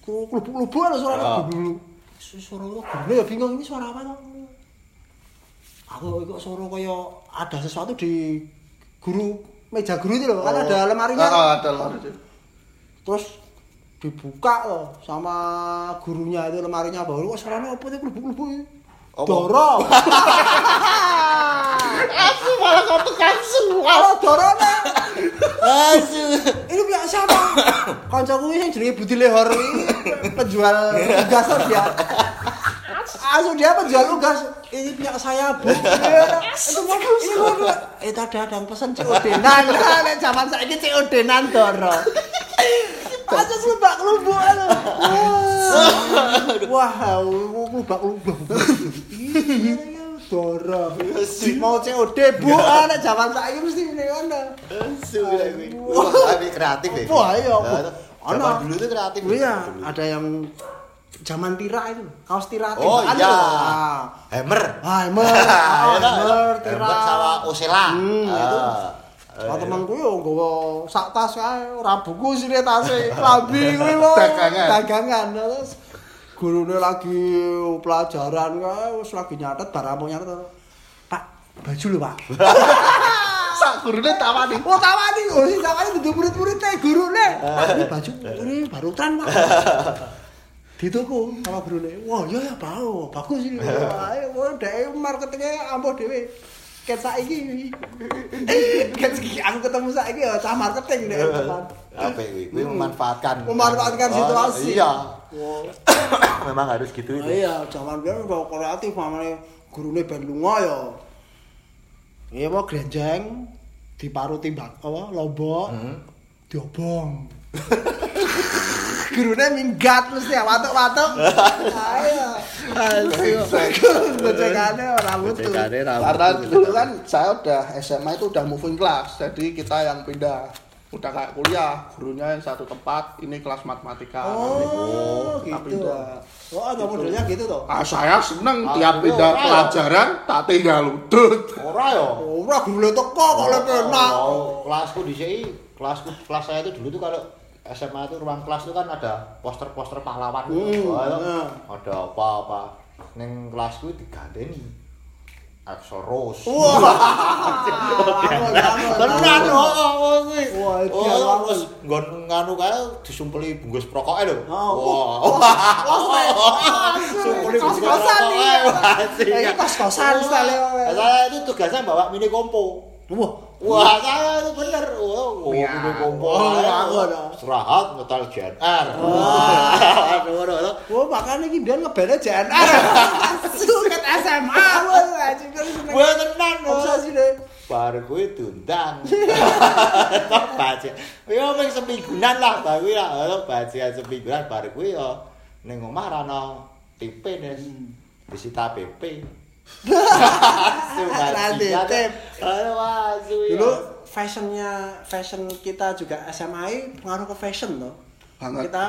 Ku lubuk lubuk lho suara
Oh.
lubuk lubuk. Suara gurune ya bingung ini suara apa tuh. Aku kok suara kaya ada sesuatu di guru meja guru itu loh, kan ada lemarinya.
Oh, ada lemari.
terus dibuka loh sama gurunya itu lemarinya baru kok suaranya apa itu kelubuk-kelubuk ini
Apa?
Doro
Aku malah kau tekan semua.
kalau Dorone.
Asu.
ini pihak siapa? Kancaku ini yang jenenge Budi Lehor ini penjual gas dia. Langsung dia penjual ugas ini pihak saya bu. Itu mau ini mau itu ada ada yang pesen COD-nan nek zaman saiki COD-nan Doro. Aja kelubak kelubuk anu. Wah, kelubak kelubuk. Iya, Doro. Mau COD bu, nek zaman saiki mesti ngene ngono.
Asu ya kuwi. Wah, kreatif ya.
Wah, iya.
Zaman dulu tuh kreatif.
Iya, ada yang zaman tira itu, kaos tira
Oh iya.
itu. Ah.
Hammer.
Ah, Hammer,
Iya,
ah? Hammer, tira.
Hammer sama Osela.
Hmm, itu.
Ah.
Lah temanku yo nggawa sak tas kae, ora buku sine tase, klambi kuwi lho.
Dagangan.
Dagangan. Terus gurune lagi pelajaran kae wis lagi nyatet barang mau nyatet. Pak, baju lho, Pak.
Sak gurune tawani.
Oh, tawani, oh sing tawani dudu murid-murid e gurune. Pak, ini baju ini barutan, Pak. Di toko sama gurune. Wah, iya ya, Pak. Oh, bagus ini. Wah, dhek marketingnya ampuh dhewe. Ket saiki. Ket saiki aku ketemu saiki ya cah marketing deh.
Apa kuwi? Kuwi memanfaatkan.
Memanfaatkan
Oh,
situasi.
Iya.
Wah.
Memang harus gitu
Nah,
itu.
iya, zaman biyen udah kreatif mamane gurune ben lunga ya. Iya apa grenjeng diparuti mbak apa lombok
Hmm.
diobong. Gurune minggat mesti ya watuk-watuk. Ayo. Ayo. Gojekane ora mutu.
Karena dulu kan saya udah SMA itu udah moving class, jadi kita yang pindah udah kayak kuliah, gurunya yang satu tempat, ini kelas matematika.
Oh, gitu.
pindah.
Oh, ada modelnya gitu toh.
Ah, saya seneng
Ah,
tiap
iya,
pindah
iya.
pelajaran tak tinggal ludut.
Ora ya.
Ora gurune teko kok lek enak.
Oh, kelasku di sini, kelasku kelas saya itu dulu tuh kalau SMA itu ruang kelas itu kan ada poster-poster pahlawan.
Hmm,
itu
nah.
Ada apa-apa. Neng kelasku digandeni Axoros.
Wah.
Tenan oh, kuwi.
Wah, banget.
terus nggon nganu kae disumpeli bungkus prokoke lho.
Oh,
Wah. Sumpeli bungkus prokoke.
Ini kos-kosan style
Saya itu tugasnya bawa mini kompo.
Wah,
Wah, saya itu bener. Wah, oh,
Iya.
mini kompo.
Oh,
Ayo,
aku ada.
Istirahat nyetel JNR. Wah, aduh, aduh.
Wah, makanya iki biyen ngebene JNR. Suket SMA kan.
Wah, tenan.
Obsesi deh.
Bar kuwi diundang. Tok baca. Ya mung semingguan lah bar kuwi lah. Oh, bajingan semingguan bar kuwi ya ning omah ra ono TV Nes. Disita PP. Suwi.
Dulu fashionnya fashion kita juga SMA pengaruh ke fashion loh.
Banget.
Kita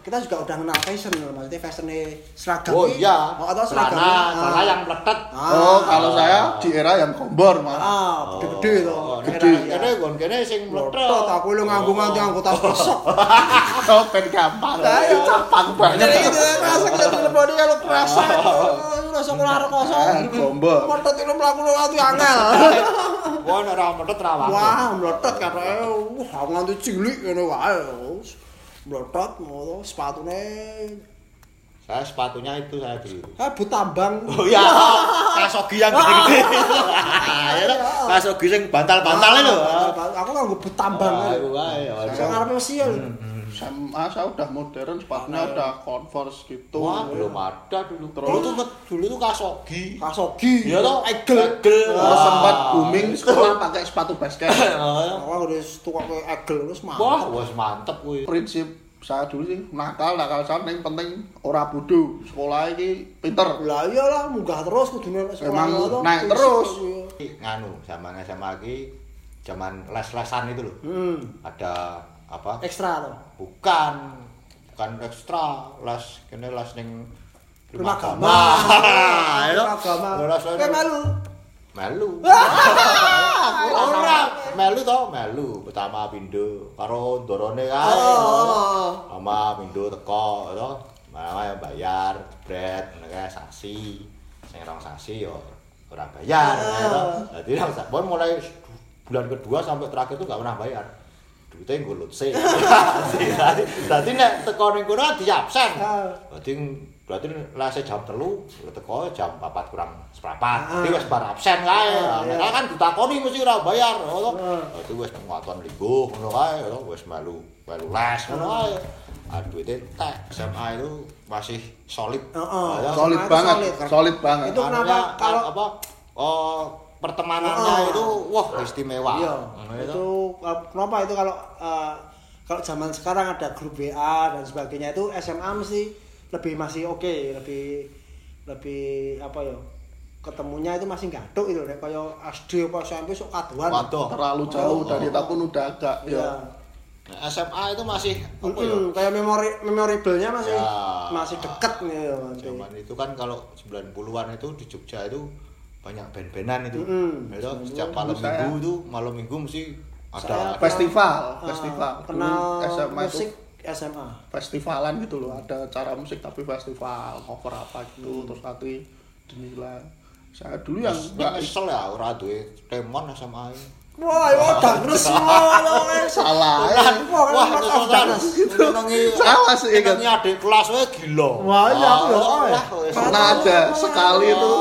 kita juga udah kenal fashion loh, maksudnya fashionnya seragam.
Oh
ini,
iya,
Oh, atau
celana,
seragamnya.
celana yang meletet.
Ah.
Oh, kalau saya di era yang kombor malah.
Ah, gede-gede tuh.
Oh,
Gede.
Kene gon kene sing meletet.
Aku lu nganggo nganti nganggo tas besok.
Oh, pen gampang.
Ayo.
Capang banget.
Jadi gitu rasa kita teleponi kalau kerasa. Rasa kelar kosong.
Ah, gombor.
Motot itu mlaku nganti angel.
Wah, ora meletet ra.
Wah, mlotot katanya, wah, aku nganti cilik ngene wae. Mlotot, mau sepatune
Saya sepatunya itu saya dulu.
Ah, but tambang.
Oh iya, kasogi yang gede-gede. Ya toh, kasogi sing bantal-bantal itu.
Ah, Aku nganggo but tambang. Kan.
iku wae. ya.
Saya ngarepe.
SMA saya udah modern, sepatunya udah Converse gitu.
Wah, belum ada dulu.
Terus?
Dulu tuh dulu tuh kasogi.
Kasogi.
Iya toh,
Egel.
Egel.
Terus
Wah.
sempat booming sekolah pakai sepatu basket.
Ah,
Aku udah tukang kayak egel terus
Wah,
mantap.
wes mantep kuwi.
Prinsip saya dulu sih nakal nakal saya yang penting ora bodoh sekolah ini pinter
Lah iyalah munggah terus kudune nek sekolah
Emang
ngono,
naik
terus.
terus.
Iya.
Nganu, zaman SMA lagi zaman les-lesan itu loh.
Hmm.
Ada apa?
Ekstra tuh.
Bukan, bukan ekstra, les kene les ning
Rumah agama. Rumah agama. Kayak malu.
Melu. Ora, melu to, melu. Pertama pindho karo ndorone kae.
Oh.
Sama pindho teko to. Malah bayar, jebret, ngono kae sasi. Sing rong sasi yo ora bayar ya to. Dadi sasi Pon mulai bulan kedua sampai terakhir tuh gak pernah bayar. Duitnya nggo lutse. Dadi nek teko ning kono di absen.
Ah.
Dadi berarti lase jam telu, teko jam 4 kurang seprapat.
Ah.
Dadi wis bar absen kae.
Ah, iya.
Nek kan ditakoni mesti ora bayar, ngono.
Ah.
Dadi wis ngoton lingguh ngono kae, wis melu melu les ngono kae. Ah duitnya tek SMA itu masih solid.
Heeh.
Ya,
solid
itu
banget
solid.
banget
Itu kenapa
anunya,
kalau-
apa oh pertemanannya
Ah.
itu wah istimewa.
Iya.
Ngono
Itu kalau- kenapa itu kalau eh, kalau zaman sekarang ada grup WA dan sebagainya itu SMA mesti lebih masih oke, lebih lebih apa ya? Ketemunya itu masih gaduk itu nek kaya SD apa SMP sok kaduan.
Waduh.
terlalu jauh
Oh.
dari kita pun udah agak
Iya.
ya
Nah, SMA itu masih apa ya?
Kayak memori memorable-nya masih
Ya.
masih deket nih ya.
Zaman itu kan kalau 90-an itu di Jogja itu banyak band-bandan itu.
Mm-mm.
Itu setiap malam
Saya-
minggu itu malam minggu mesti ada
Saya-
festival
Ah,
festival
kenal
SMA itu
musik SMA
festivalan gitu loh ada acara musik tapi festival cover apa
Hmm.
gitu terus nanti dinilai saya dulu yang
Nggak
nggak
kesel ya ora duwe temon SMA.
wah ya udah terus wah
salah
wah
Wah,
Afganas.
gitu.
Salah sih, kan.
nengi adik kelas wae gila.
Wah, iya, ya.
wah, wes.
pernah ada sekali itu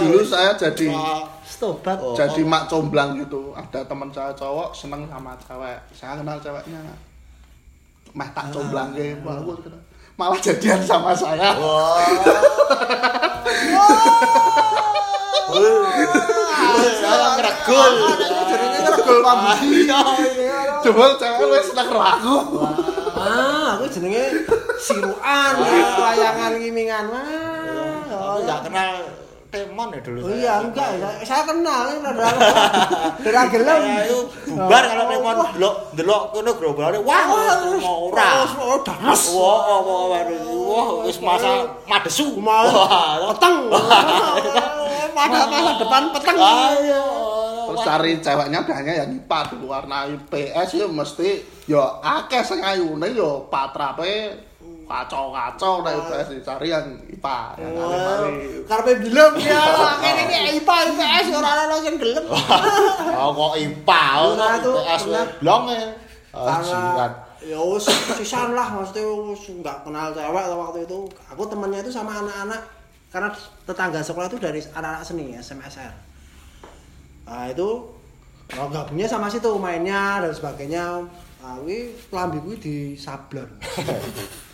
dulu saya jadi
Wah,
Stobat.
Oh.
jadi mak comblang gitu. Ada teman saya cowok seneng sama cewek. Saya kenal ceweknya. Meh tak comblang gitu. Malah jadian sama saya.
Wah.
Jadinya ngeregol pambu
Iya, iya.
coba cewek wes seneng aku
ah aku jenenge siruan wayangan gimingan wah.
Aku nggak kenal temon ya dulu.
Oh
saya.
iya, enggak, saya, saya kenal ini rada rada gelem.
Saya itu bubar kalau temon delok delok kono gerobakane wah mau ora.
Oh, daras.
Wah, wah, wah, wah, wis masa madesu.
Mau
Wah,
peteng. Pada masa depan peteng.
Ayo.
terus cari ceweknya banyak yang IPA dulu warna IPS ya mesti ya akeh sing ayune ya patrape kacau-kacau nah IPS dicari yang IPA yang mari
ya, kene iki IPA IPS ora ana sing gelem.
Oh, kok IPA.
Nah, itu
PS
pernah.
blong ya. Ajiran.
ya wis sisan lah maksudnya wis enggak kenal cewek waktu itu. Aku temennya itu sama anak-anak karena tetangga sekolah itu dari anak-anak seni SMSR. Nah itu oh, gabungnya sama situ mainnya dan sebagainya. Nah, ini lambi gue di sablon.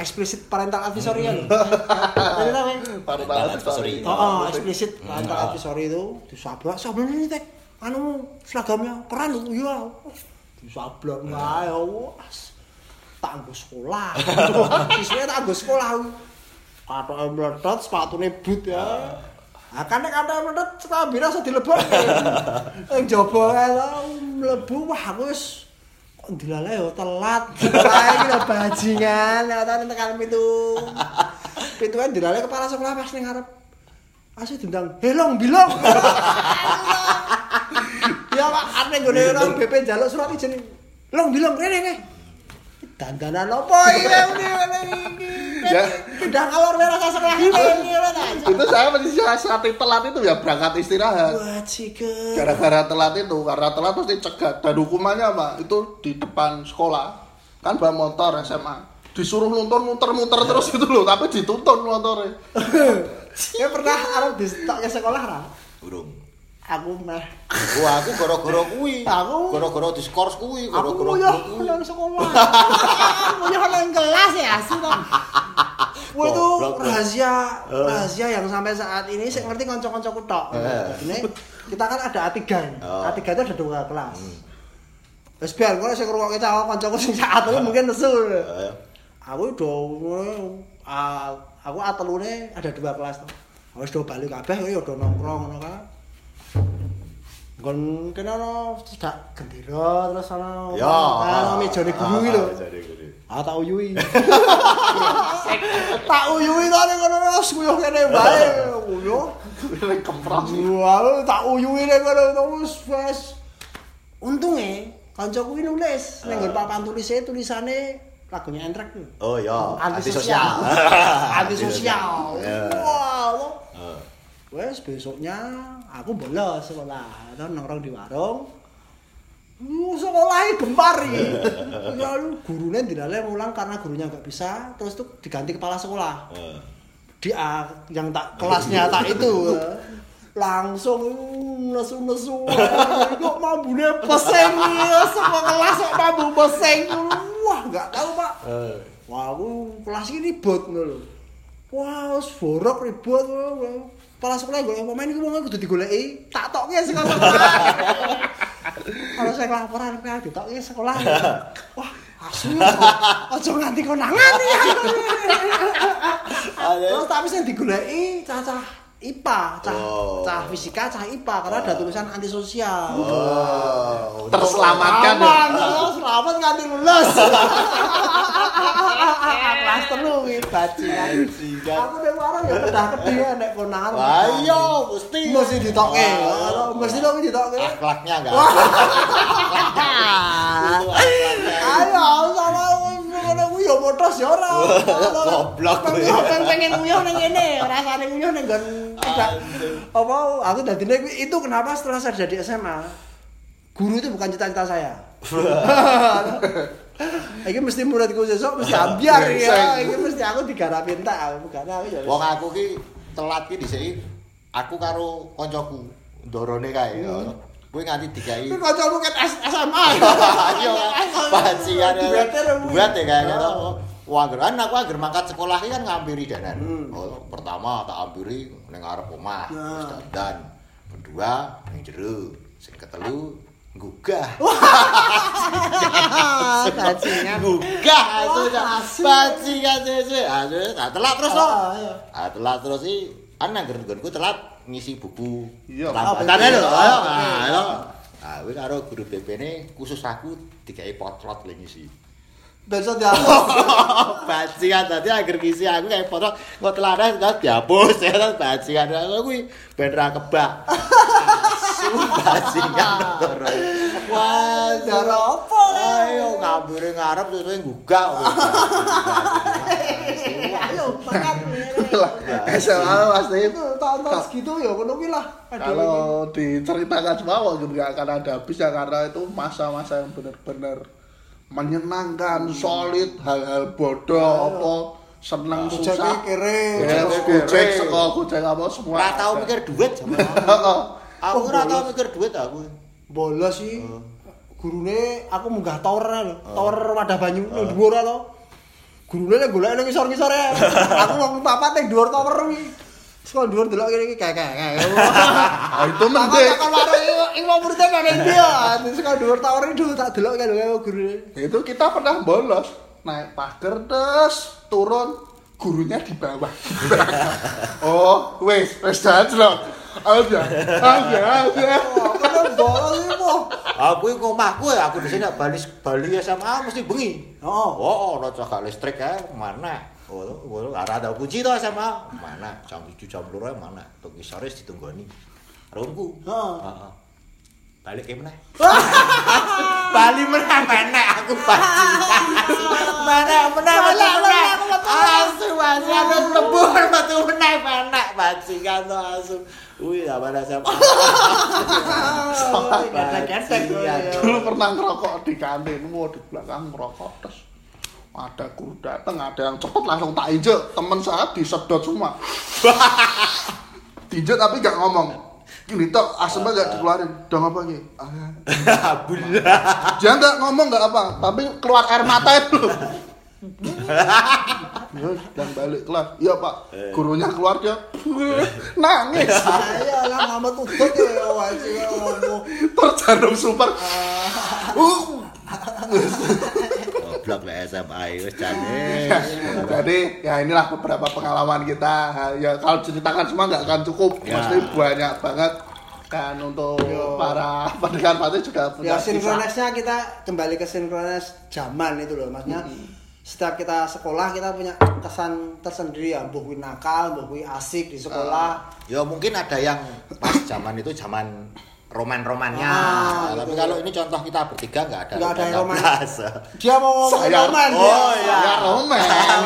Explicit parental advisory. Jadi tahu kan?
parental advisory
Oh, oh eksplisit parental advisory itu di sablon. Sablon ini teh anu seragamnya keren lho iya. Di sablon wae wes. Tak nggo sekolah. Siswa tak nggo sekolah. Katoke meletot sepatune boot ya. Ah kan nek katoke meletot setabira iso dilebok. Ing jaba kae mlebu wah aku wis dilalai yo telat. Kae iki lho bajingan, nek tak tekan pintu. Pintu kan dilalai kepala sekolah pas ning ngarep. Asih dendang, helong bilong. ya Pak, ane nggone orang BP njaluk surat izin. Long bilong rene ke. Dandanan opo iki ini
Ya.
Pindah ngalor merah ini ini
itu saya masih saat telat itu ya berangkat istirahat. Gara-gara telat itu karena telat pasti cegat. Dan hukumannya apa itu di depan sekolah. Kan bawa motor SMA disuruh nonton muter-muter terus gitu loh tapi dituntun motornya.
Ya pernah arep di stoknya sekolah ra?
Burung.
Aku meh.
Wah, aku gara-gara kuwi.
Aku-
gara-gara diskors kuwi,
Aku
gara-gara
nguyuh
kuwi.
nang sekolah. Nguyuh nang kelas ya asli Bang. Wah itu
Goblok, Bang.
rahasia rahasia yang sampai saat ini saya ngerti kanca-kancaku tok.
Eh.
Ini kita kan ada A3.
Oh.
A3 itu ada dua kelas. Wes biar kowe sing ngrungokke cawang kancaku sing saat itu mungkin nesu. Aku do aku atelune ada dua kelas to. Wis do bali kabeh ya do nongkrong ngono kan. Gon kene ana cedak gendera terus ana
Ya.
ana mejane guru iki lho.
Guru.
Ah tak uyui. tak uyui to ning kono wis nguyuh kene bae. Nguyuh.
kempros
Wah, tak uyui ning kono wis wis. Untunge kancaku iki nulis ning nggon papan tulisnya tulisane lagunya Entrek.
Oh ya,
Antisosial. Antisosial.
Ya.
Wah, lo.
Eh,
Wes besoknya aku bolos sekolah, atau nongkrong di warung. Uh, sekolahnya gempar iki. Lalu gurunya dinilai mulang karena gurunya nggak bisa, terus tuh diganti kepala sekolah. Di A yang tak kelasnya tak itu. Langsung nesu-nesu. Kok mambune peseng ya, semua kelas kok mambu peseng. Wah, nggak tahu, Pak. Wah, aku kelas ini ribut ngono lho. Wah, borok ribut. Kepala sekolah gue pemain iki wong kudu digoleki, tak tokke sekolah. Kalau saya laporan kan ditokke sekolah. Wah, asu. Aja nganti konangan ya. Terus tapi sing digoleki cacah IPA, cah
Oh.
cah fisika, cah IPA karena ada tulisan antisosial.
Oh,
Terselamatkan ya.
Aman, oh, selamat nganti lulus. Kelas telu iki bajingan. Aku nek warung ya kedah kedhi ya nek konangan.
Wah, iya, mesti.
mesti ditokke.
Ah.
Mesti dong ditokke.
Akhlaknya enggak.
Ayo sama ngono kuwi ya motos ya ora.
Goblok.
Pengen pengen- nguyuh ning kene, rasane nguyuh ning nggon tidak apa aku dadine itu kenapa setelah saya jadi SMA guru itu bukan cita-cita saya. Iki mesti muridku sesuk mesti ambiar ya. Iki mesti aku digarapin tak aku karena aku ya.
Wong aku ki telat ki dhisik aku karo koncoku ndorone kae. Kuwi nganti dikai
Kuwi kancamu ket S- SMA.
Ayo, bajingan ya.
Duete remu.
Buat ya kayak gitu. Wah, kan aku agar mangkat sekolah ini kan ngampiri danan.
Hmm.
Oh, pertama tak ampiri ning arep omah,
Nah.
wis dandan. Kedua ning jero. Sing ketelu gugah.
Bajingan.
Gugah asu. Bajingan sesuk. Asu, tak telat terus loh.
Ah, iya.
Ah, telat terus sih. Kan nang nggonku telat ngisi buku.
Iya.
Lambatane lho.
Oh,
Ayo. Nah, ayo. Ah, kuwi karo guru BP ne khusus aku dikai potlot le ngisi.
Besok dihapus.
bajingan tadi agar ngisi aku kayak foto kok teladan kan dihapus ya kan bajingan aku kuwi ben ra kebak. Bajingan. Wah,
Cara apa?
Ayo ngambire ngarep terus gugah.
Ayo makan.
SMA pasti
itu tahun-tahun segitu ya ngono kuwi lah.
Kalau diceritakan semua mungkin nggak akan ada habisnya karena itu masa-masa yang benar-benar menyenangkan, solid, hal-hal bodoh, apa senang
Gojek
susah.
kere.
Ya,
Gojek
sekolah gojek apa semua.
Ora tau
ada.
mikir duit sama. Aku
Oh,
ora tau
bolos.
mikir duit aku.
bolos sih. Gurune aku munggah tower lho. Tower wadah banyu ning dhuwur to. Gurune nek golek ning ngisor-ngisore. Aku wong papat ning dhuwur tower kuwi. Sekolah dhuwur delok kene iki kayak kayak.
Ah, itu mending.
takon karo iki mau muridnya nang dia. Sekolah dhuwur tower itu tak delok karo gurune.
Itu kita pernah bolos naik pagar terus turun gurunya di bawah. oh, wes, wes jalan Aja, aja, aja.
Oh, kene bolos iki po.
Aku iki omahku ya aku di sini Bali Bali SMA mesti bengi.
Oh.
Oh, ono cagak listrik ya, mana? Oh, oh, ora ada kunci to SMA. Mana? Jam 7 jam 2 mana? Tuk sore ditunggoni.
Heeh.
Heeh. Balik ke meneh. Bali meneh menek aku bajingan. Menek meneh metu meneh. Asu bajingan wis lebur metu meneh menek bajingan to asu. Wih, apa ada SMA.
Getek-getek.
Dulu pernah ngerokok di kantin, mau di belakang ngerokok terus ada guru datang, ada yang cepet langsung tak injek, temen saya disedot semua. Diinjek tapi gak ngomong. Gini tok, asemnya gak dikeluarin. Udah ngapa gitu? Dia gak ngomong gak apa, tapi keluar air mata itu. ya, dan balik kelas. Iya pak, gurunya keluar dia nangis.
Ayo lah mama tutut ya wajib ngomong.
Terus jarum super. Uh,
Goblok lah SMA wis jane.
Jadi ya inilah beberapa pengalaman kita. Ya kalau ceritakan semua nggak akan cukup.
Ya.
Pasti banyak banget kan untuk
Yo.
para pendengar pasti juga
Ya
punya kisah.
sinkronisnya kita kembali ke sinkronis zaman itu loh maksudnya setiap kita sekolah kita punya kesan tersendiri ya kuwi nakal kuwi asik di sekolah
Ya mungkin ada yang pas zaman itu zaman roman-romannya.
Ah,
Tapi
gitu.
kalau ini contoh kita bertiga nggak ada.
Nggak ada yang roman. dia mau ngomong
Saya-
roman
oh,
dia.
iya.
Ya roman.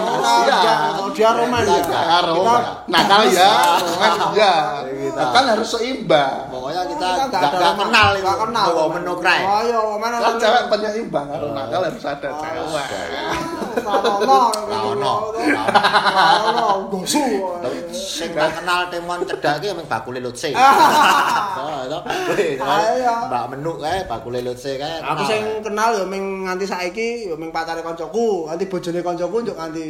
Oh,
Iya.
dia, oh, dia roman
Kita
ya.
nggak
Ya roman. Nakal ya, roman ya.
Kita.
Kan harus seimbang.
Pokoknya kita nggak kenal itu.
Nggak kenal.
Bawa menukrai.
Oh iya, roman
Kan cewek penyeimbang, kalau nakal harus ada
Oh,
cewek.
Ranono.
Ranono.
Ranono. Gosu.
Tapi sing tak kenal temon cedak ki mung bakule lutse.
Ah.
Oh, itu. Wih,
Ayo.
Mbak menuk kae bakule lutse kae.
Aku
kenal.
sing kenal ya ming nganti saiki ya ming pacare kancaku, nganti bojone kancaku njuk nganti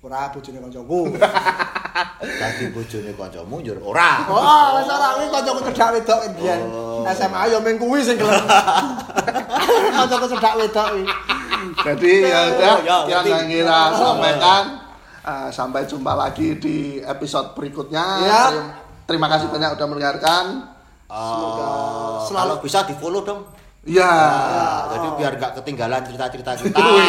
ora bojone kancaku.
dadi bojone kancamu njur ora.
Oh, wis ora kuwi kancaku cedak wedok mbiyen.
Oh.
SMA ya ming kuwi sing gelem. Kancaku cedak wedok iki.
Jadi ya udah
Ya,
yang yang kita sampaikan. Eh, sampai jumpa lagi di episode berikutnya.
Ya.
Terima- terima kasih banyak udah mendengarkan.
Semoga
Eh,
selalu-
kalau bisa di follow dong
Ya.
Nah, jadi biar nggak ketinggalan cerita-cerita kita
Wih,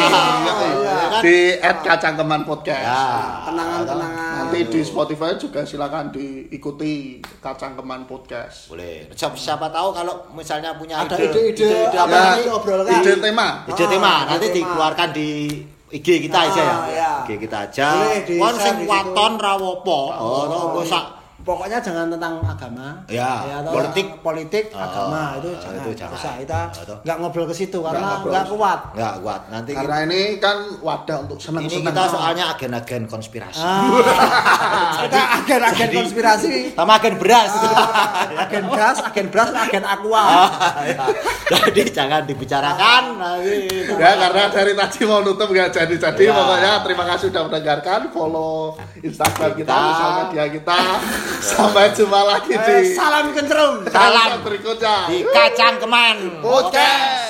Ya kan?
di @kacangkeman podcast.
ya
kenangan-kenangan
Nanti di Spotify juga silakan diikuti Kacangkeman Podcast.
boleh siapa, siapa tahu kalau misalnya punya
ada
ide
ide-ide apa
Ya,
yang diobrolkan
ide tema.
ide
Ah,
tema
ide
nanti
tema.
dikeluarkan di IG kita aja ya
Ah, ya.
IG kita aja
Boleh di
kon sing waton rawopo oh
Oh,
oh, sak
pokoknya jangan tentang agama.
Ya,
atau
politik.
politik
Ah,
agama itu
ah,
jangan.
itu jangan.
Usah, kita
itu.
nggak ngobrol ke situ karena nggak kuat.
Nggak kuat. Nanti
Karena ini kan wadah untuk
ini
senang-senang.
kita soalnya agen-agen konspirasi.
Ah, kita agen-agen
Jadi-
konspirasi.
sama agen beras.
Agen gas agen beras agen aqua.
Ya. jadi jangan dibicarakan. Nanti
Ya karena dari tadi mau nutup nggak jadi-jadi.
Ya.
pokoknya terima kasih sudah mendengarkan. Follow Instagram kita,
Kita.
sosial media kita sampai jumpa lagi
Eh,
di
salam kencerung
Salam.
berikutnya.
Di kacang keman.
Podcast